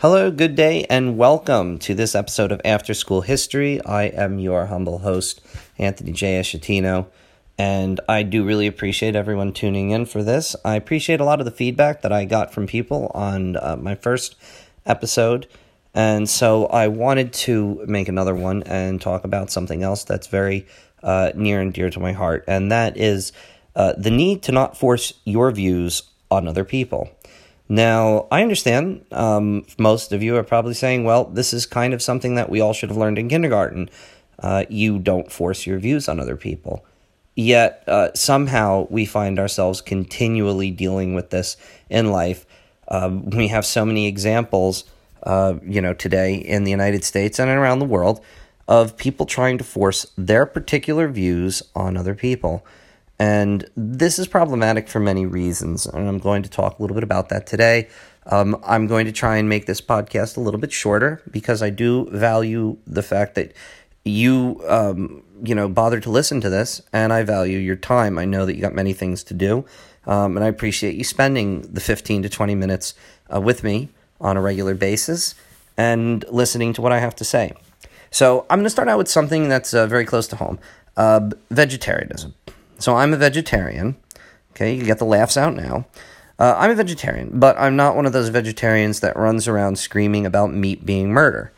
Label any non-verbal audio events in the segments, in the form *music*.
Hello, good day, and welcome to this episode of After School History. I am your humble host, Anthony J. Ashatino, and I do really appreciate everyone tuning in for this. I appreciate a lot of the feedback that I got from people on uh, my first episode, and so I wanted to make another one and talk about something else that's very uh, near and dear to my heart, and that is uh, the need to not force your views on other people. Now, I understand um, most of you are probably saying, well, this is kind of something that we all should have learned in kindergarten. Uh, you don't force your views on other people. Yet, uh, somehow, we find ourselves continually dealing with this in life. Uh, we have so many examples, uh, you know, today in the United States and around the world of people trying to force their particular views on other people. And this is problematic for many reasons, and I'm going to talk a little bit about that today. Um, I'm going to try and make this podcast a little bit shorter because I do value the fact that you, um, you know, bother to listen to this, and I value your time. I know that you got many things to do, um, and I appreciate you spending the 15 to 20 minutes uh, with me on a regular basis and listening to what I have to say. So I'm going to start out with something that's uh, very close to home uh, vegetarianism. So I'm a vegetarian. Okay, you can get the laughs out now. Uh, I'm a vegetarian, but I'm not one of those vegetarians that runs around screaming about meat being murder.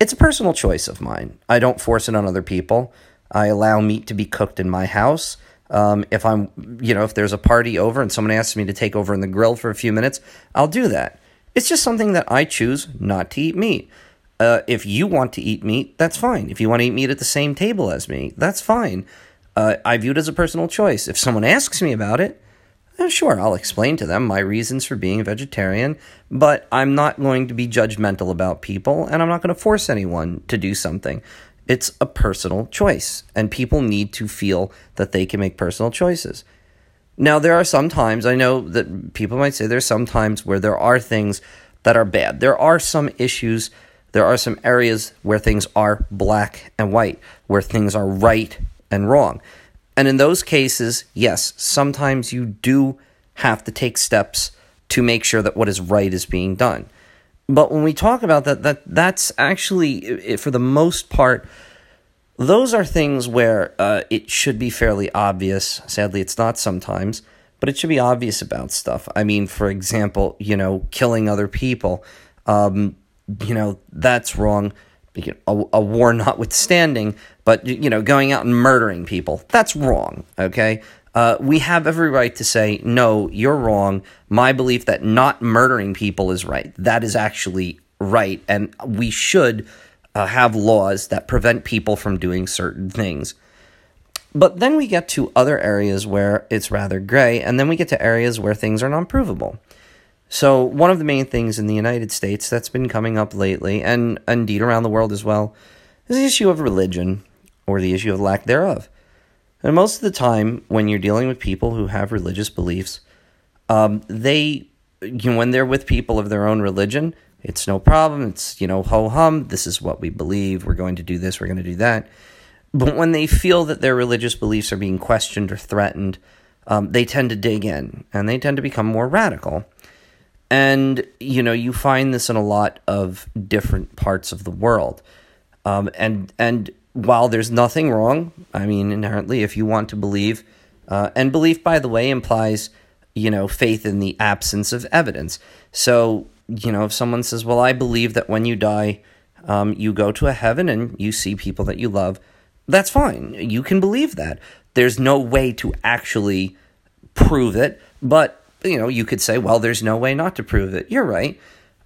It's a personal choice of mine. I don't force it on other people. I allow meat to be cooked in my house. Um, if I'm, you know, if there's a party over and someone asks me to take over in the grill for a few minutes, I'll do that. It's just something that I choose not to eat meat. Uh, if you want to eat meat, that's fine. If you want to eat meat at the same table as me, that's fine uh, I view it as a personal choice. If someone asks me about it, eh, sure, I'll explain to them my reasons for being a vegetarian, but I'm not going to be judgmental about people and I'm not going to force anyone to do something. It's a personal choice, and people need to feel that they can make personal choices. Now, there are some times, I know that people might say there's some times where there are things that are bad. There are some issues, there are some areas where things are black and white, where things are right and wrong. And in those cases, yes, sometimes you do have to take steps to make sure that what is right is being done. But when we talk about that, that that's actually, for the most part, those are things where uh, it should be fairly obvious. Sadly, it's not sometimes, but it should be obvious about stuff. I mean, for example, you know, killing other people, um, you know, that's wrong a, a war *laughs* notwithstanding, but you know, going out and murdering people, that's wrong, okay? Uh, we have every right to say, no, you're wrong. My belief that not murdering people is right. That is actually right. And we should uh, have laws that prevent people from doing certain things. But then we get to other areas where it's rather gray, and then we get to areas where things are non provable. So, one of the main things in the United States that's been coming up lately, and indeed around the world as well, is the issue of religion, or the issue of lack thereof. And most of the time, when you're dealing with people who have religious beliefs, um, they, you know, when they're with people of their own religion, it's no problem. It's, you know, ho hum, this is what we believe, we're going to do this, we're going to do that. But when they feel that their religious beliefs are being questioned or threatened, um, they tend to dig in and they tend to become more radical. And, you know, you find this in a lot of different parts of the world. Um, and, and while there's nothing wrong, I mean, inherently, if you want to believe, uh, and belief, by the way, implies, you know, faith in the absence of evidence. So, you know, if someone says, well, I believe that when you die, um, you go to a heaven and you see people that you love, that's fine. You can believe that. There's no way to actually prove it, but you know, you could say, well, there's no way not to prove it. You're right.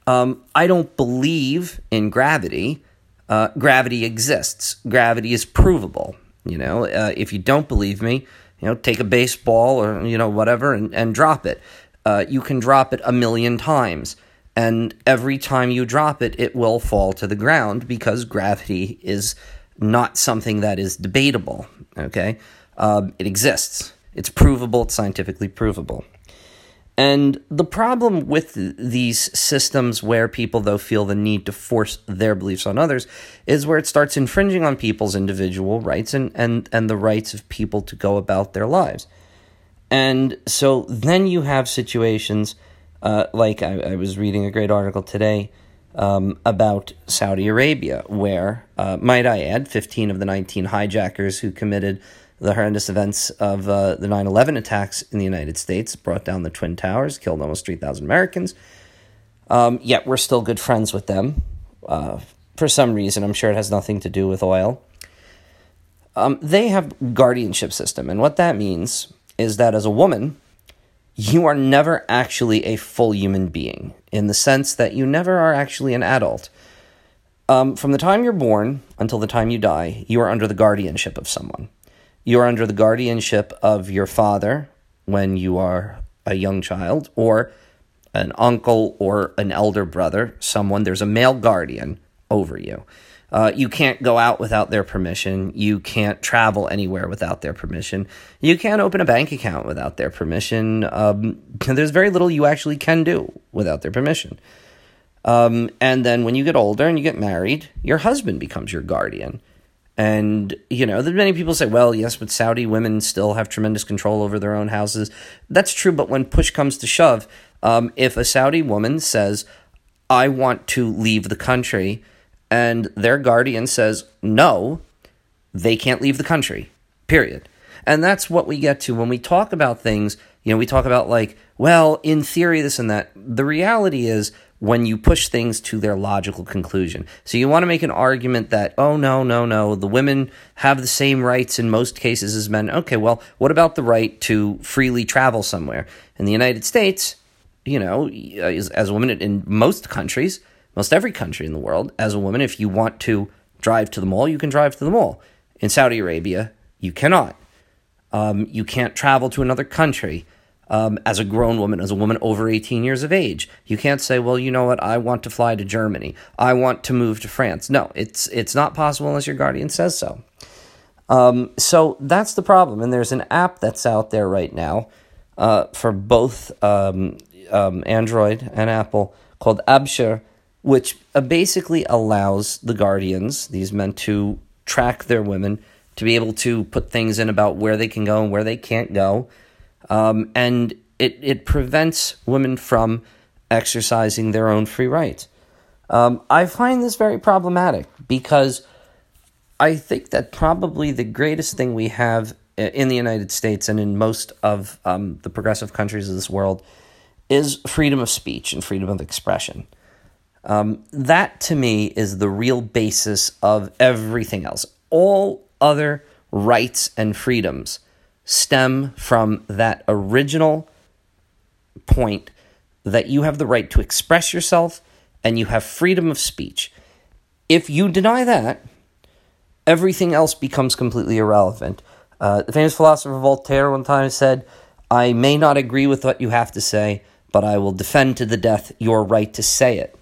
Um, I don't believe in gravity. Uh, gravity exists. Gravity is provable. You know, uh, if you don't believe me, you know, take a baseball or you know whatever and, and drop it. Uh, you can drop it a million times, and every time you drop it, it will fall to the ground because gravity is not something that is debatable. Okay, um, it exists. It's provable. It's scientifically provable. And the problem with these systems where people, though, feel the need to force their beliefs on others is where it starts infringing on people's individual rights and, and, and the rights of people to go about their lives. And so then you have situations uh, like I, I, was reading a great article today um, about Saudi Arabia, where, uh, might I add, 15 of the 19 hijackers who committed the horrendous events of uh, the 9 11 attacks in the United States brought down the Twin Towers, killed almost 3,000 Americans. Um, yet we're still good friends with them uh, for some reason. I'm sure it has nothing to do with oil. Um, they have guardianship system, and what that means is that as a woman, you are never actually a full human being in the sense that you never are actually an adult. Um, from the time you're born until the time you die, you are under the guardianship of someone. You are under the guardianship of your father when you are a young child, or an uncle or an elder brother, someone, there's a male guardian over you. Uh, you can't go out without their permission. You can't travel anywhere without their permission. You can't open a bank account without their permission. Um, *laughs* there's very little you actually can do without their permission. Um, and then when you get older and you get married, your husband becomes your guardian. And, you know, many people say, well, yes, but Saudi women still have tremendous control over their own houses. That's true, but when push comes to shove, um, if a Saudi woman says, I want to leave the country, and their guardian says no, they can't leave the country, period. And that's what we get to when we talk about things. You know, we talk about like, well, in theory, this and that. The reality is when you push things to their logical conclusion. So you want to make an argument that, oh, no, no, no, the women have the same rights in most cases as men. Okay, well, what about the right to freely travel somewhere? In the United States, you know, as, as a woman in most countries, most every country in the world, as a woman, if you want to drive to the mall, you can drive to the mall. In Saudi Arabia, you cannot. Um, you can't travel to another country um, as a grown woman, as a woman over 18 years of age. You can't say, well, you know what, I want to fly to Germany. I want to move to France. No, it's, it's not possible unless your guardian says so. Um, so that's the problem. And there's an app that's out there right now uh, for both um, um, Android and Apple called Absher, which uh, basically allows the guardians, these men, to track their women, to be able to put things in about where they can go and where they can't go. Um, and it, it prevents women from exercising their own free rights. Um, I find this very problematic because I think that probably the greatest thing we have in the United States and in most of um, the progressive countries of this world is freedom of speech and freedom of expression. Um, that to me is the real basis of everything else. All other rights and freedoms stem from that original point that you have the right to express yourself and you have freedom of speech. If you deny that, everything else becomes completely irrelevant. Uh, the famous philosopher Voltaire one time said, I may not agree with what you have to say, but I will defend to the death your right to say it.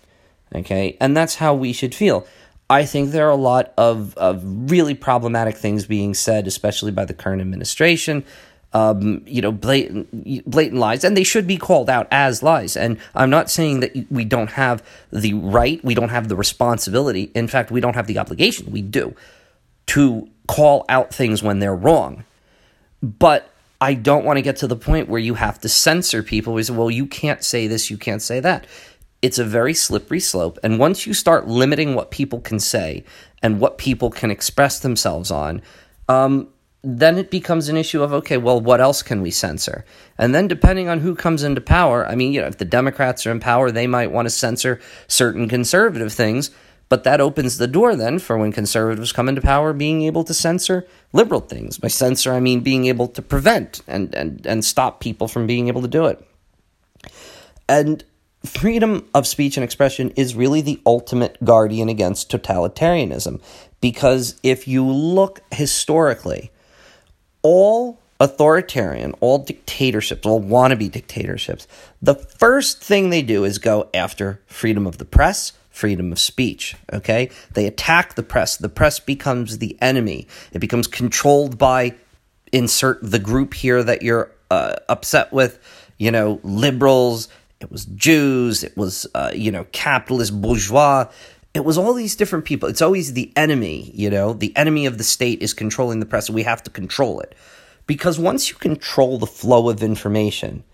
Okay? And that's how we should feel. I think there are a lot of, of really problematic things being said, especially by the current administration. Um, you know, blatant, blatant lies, and they should be called out as lies. And I'm not saying that we don't have the right, we don't have the responsibility. In fact, we don't have the obligation. We do to call out things when they're wrong. But I don't want to get to the point where you have to censor people. We say, well, you can't say this, you can't say that. It's a very slippery slope. And once you start limiting what people can say and what people can express themselves on, um, then it becomes an issue of okay, well, what else can we censor? And then depending on who comes into power, I mean, you know, if the Democrats are in power, they might want to censor certain conservative things. But that opens the door then for when conservatives come into power being able to censor liberal things. By censor, I mean being able to prevent and, and, and stop people from being able to do it. And freedom of speech and expression is really the ultimate guardian against totalitarianism. Because if you look historically, all authoritarian, all dictatorships, all wannabe dictatorships, the first thing they do is go after freedom of the press, freedom of speech. Okay? They attack the press. The press becomes the enemy. It becomes controlled by insert the group here that you're uh, upset with, you know, liberals, it was Jews, it was, uh, you know, capitalist bourgeois. It was all these different people. It's always the enemy, you know, the enemy of the state is controlling the press, we have to control it. Because once you control the flow of information,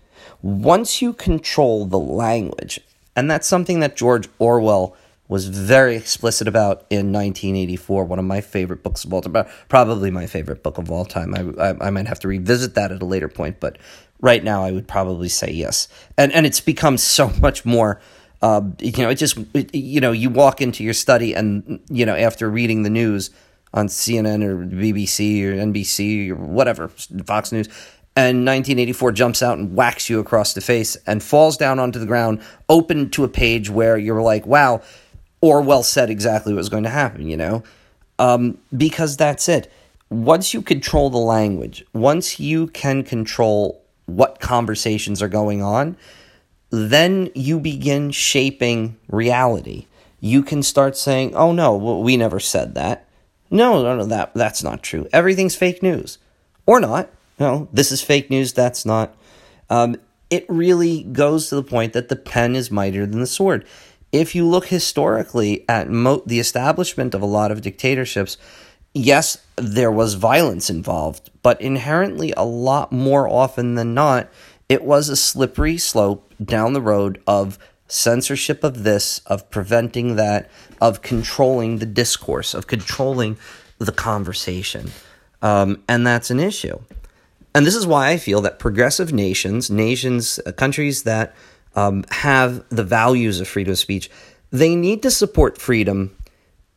once you control the language, And that's something that George Orwell was very explicit about in 1984, one of my favorite books of all time, probably my favorite book of all time. I, I, I might have to revisit that at a later point, but right now I would probably say yes. And and it's become so *laughs* much more. Uh, you know, it just it, you know you walk into your study and you know after reading the news on CNN or BBC or NBC or whatever Fox News, and 1984 jumps out and whacks you across the face and falls down onto the ground, open to a page where you're like, wow, Orwell said exactly what was going to happen, you know? Um, because that's it. Once you control the language, once you can control what conversations are going on, then you begin shaping reality. You can start saying, "Oh no, we never said that." No, no, no, that that's not true. Everything's fake news, or not. No, this is fake news. That's not. Um, it really goes to the point that the pen is mightier than the sword. If you look historically at mo- the establishment of a lot of dictatorships, yes, there was violence involved, but inherently, a lot more often than not, it was a slippery slope down the road of censorship of this, of preventing that, of controlling the discourse, of controlling the conversation. Um, and that's an issue. And this is why I feel that progressive nations, nations, uh, countries that um, have the values of freedom of speech, they need to support freedom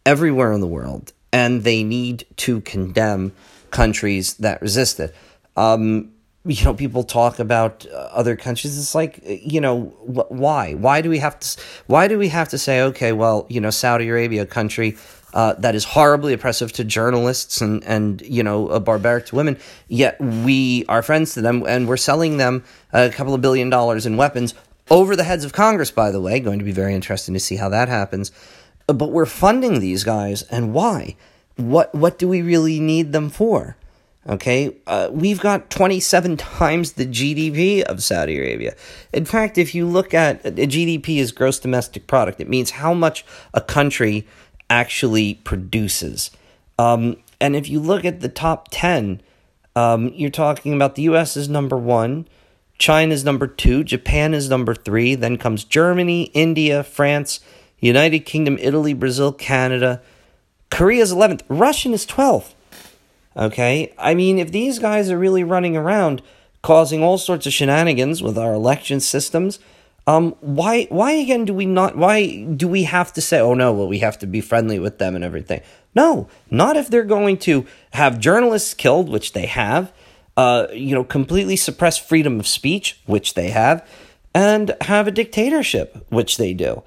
everywhere in the world, and they need to condemn countries that resist it. Um, you know, people talk about uh, other countries. It's like, uh, you know, wh- why? Why do we have to? Why do we have to say, okay, well, you know, Saudi Arabia, a country uh, that is horribly oppressive to journalists and and you know barbaric to women. Yet we are friends to them, and we're selling them a couple of billion dollars in weapons over the heads of Congress. By the way, going to be very interesting to see how that happens. Uh, but we're funding these guys, and why? What what do we really need them for? Okay, uh, we've got 27 *laughs* times the GDP of Saudi Arabia. In fact, if you look at a GDP as gross domestic product, it means how much a country actually produces. Um, and if you look at the top 10, um, you're talking about the US is number one, China is number two, Japan is number three, then comes Germany, India, France, United Kingdom, Italy, Brazil, Canada. Korea is 11th, Russian is 12th. Okay? I mean, if these guys are really running around causing all sorts of shenanigans with our election systems, um, why why again do we not why do we have to say oh no well we have to be friendly with them and everything no not if they're going to have journalists killed which they have uh, you know completely suppress freedom of speech which they have and have a dictatorship which they do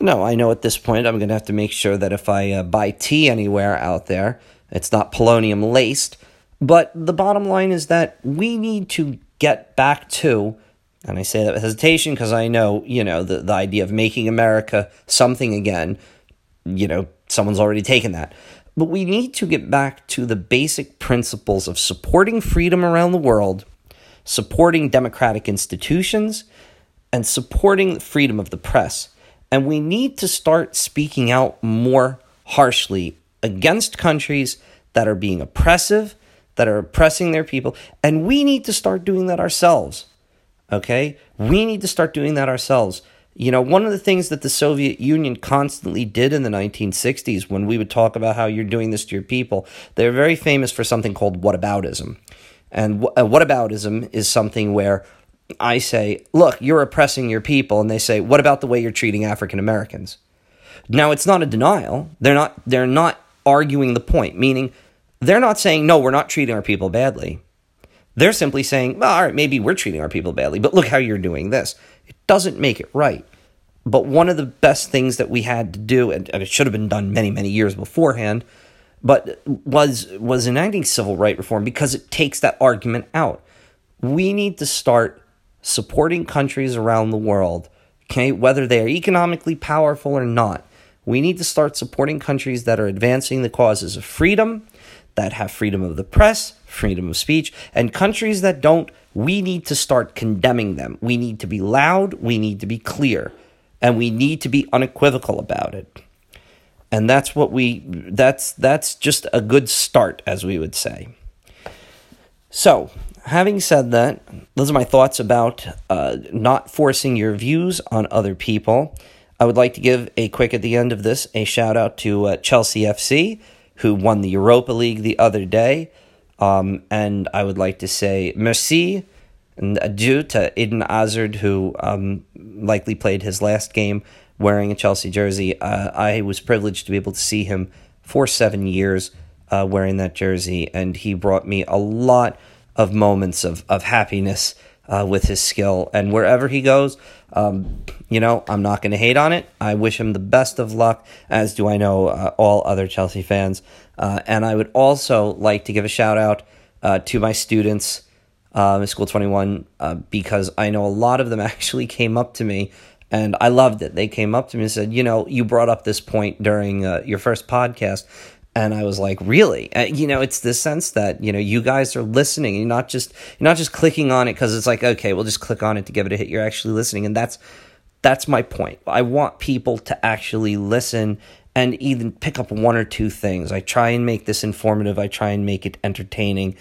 no I know at this point I'm going to have to make sure that if I uh, buy tea anywhere out there it's not polonium laced but the bottom line is that we need to get back to and I say that with hesitation because I know, you know, the, the idea of making America something again, you know, someone's already taken that. But we need to get back to the basic principles of supporting freedom around the world, supporting democratic institutions, and supporting the freedom of the press. And we need to start speaking out more harshly against countries that are being oppressive, that are oppressing their people. And we need to start doing that ourselves. Okay? We need to start doing that ourselves. You know, one of the things that the Soviet Union constantly did in the 1960s when we would talk about how you're doing this to your people, they're very famous for something called whataboutism. And wh- uh, whataboutism is something where I say, look, you're oppressing your people. And they say, what about the way you're treating African Americans? Now, it's not a denial. They're not, they're not arguing the point, meaning they're not saying, no, we're not treating our people badly. They're simply saying, well, all right, maybe we're treating our people badly, but look how you're doing this. It doesn't make it right. But one of the best things that we had to do, and, it should have been done many, many years beforehand, but was was enacting civil right reform because it takes that argument out. We need to start supporting countries around the world, okay, whether they are economically powerful or not. We need to start supporting countries that are advancing the causes of freedom, that have freedom of the press, freedom of speech, and countries that don't, we need to start condemning them. We need to be loud, we need to be clear, and we need to be unequivocal about it. And that's what we that's that's just a good start as we would say. So, having said that, those are my thoughts about uh, not forcing your views on other people. I would like to give a quick at the end of this a shout out to uh, Chelsea FC, who won the Europa League the other day. Um, and I would like to say merci and adieu to Eden Hazard, who um, likely played his last game wearing a Chelsea jersey. Uh, I was privileged to be able to see him for seven years uh, wearing that jersey, and he brought me a lot of moments of, of happiness uh, with his skill. And wherever he goes, um, you know, I'm not going to hate on it. I wish him the best of luck, as do I know uh, all other Chelsea fans. Uh, and I would also like to give a shout out uh, to my students uh, in School 21 uh, because I know a lot of them *laughs* actually came up to me. And I loved it. They came up to me and said, You know, you brought up this point during your first podcast and I was like, really? Uh, you know, it's the sense that you know you guys are listening. You're not just you're not just clicking on it because it's like, okay, we'll just click on it to give it a hit. You're actually listening, and that's that's my point. I want people to actually listen and even pick up one or two things. I try and make this informative. I try and make it entertaining.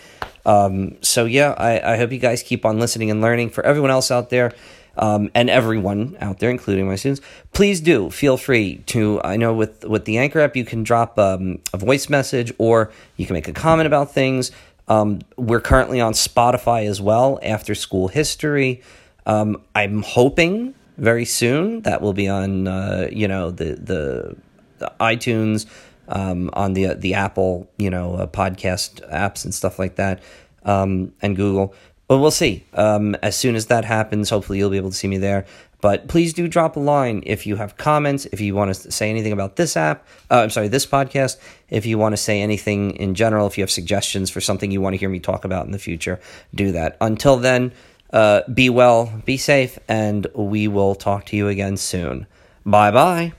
Um, so yeah, I, I hope you guys keep on listening and learning. For everyone else out there, um, and everyone out there, including my students, please do feel free to. I know with with the Anchor app, you can drop um, a voice message or you can make a comment about things. Um, we're currently on Spotify as well. After school history, um, I'm hoping very soon that will be on uh, you know the the, the iTunes. Um, on the the Apple, you know, uh, podcast apps and stuff like that, um, and Google. But we'll see. Um, as soon as that happens, hopefully you'll be able to see me there. But please do drop a line if you have comments, if you want to say anything about this app, uh, I'm sorry, this podcast, if you want to say anything in general, if you have suggestions for something you want to hear me talk about in the future, do that. Until then, uh, be well, be safe, and we will talk to you again soon. Bye bye.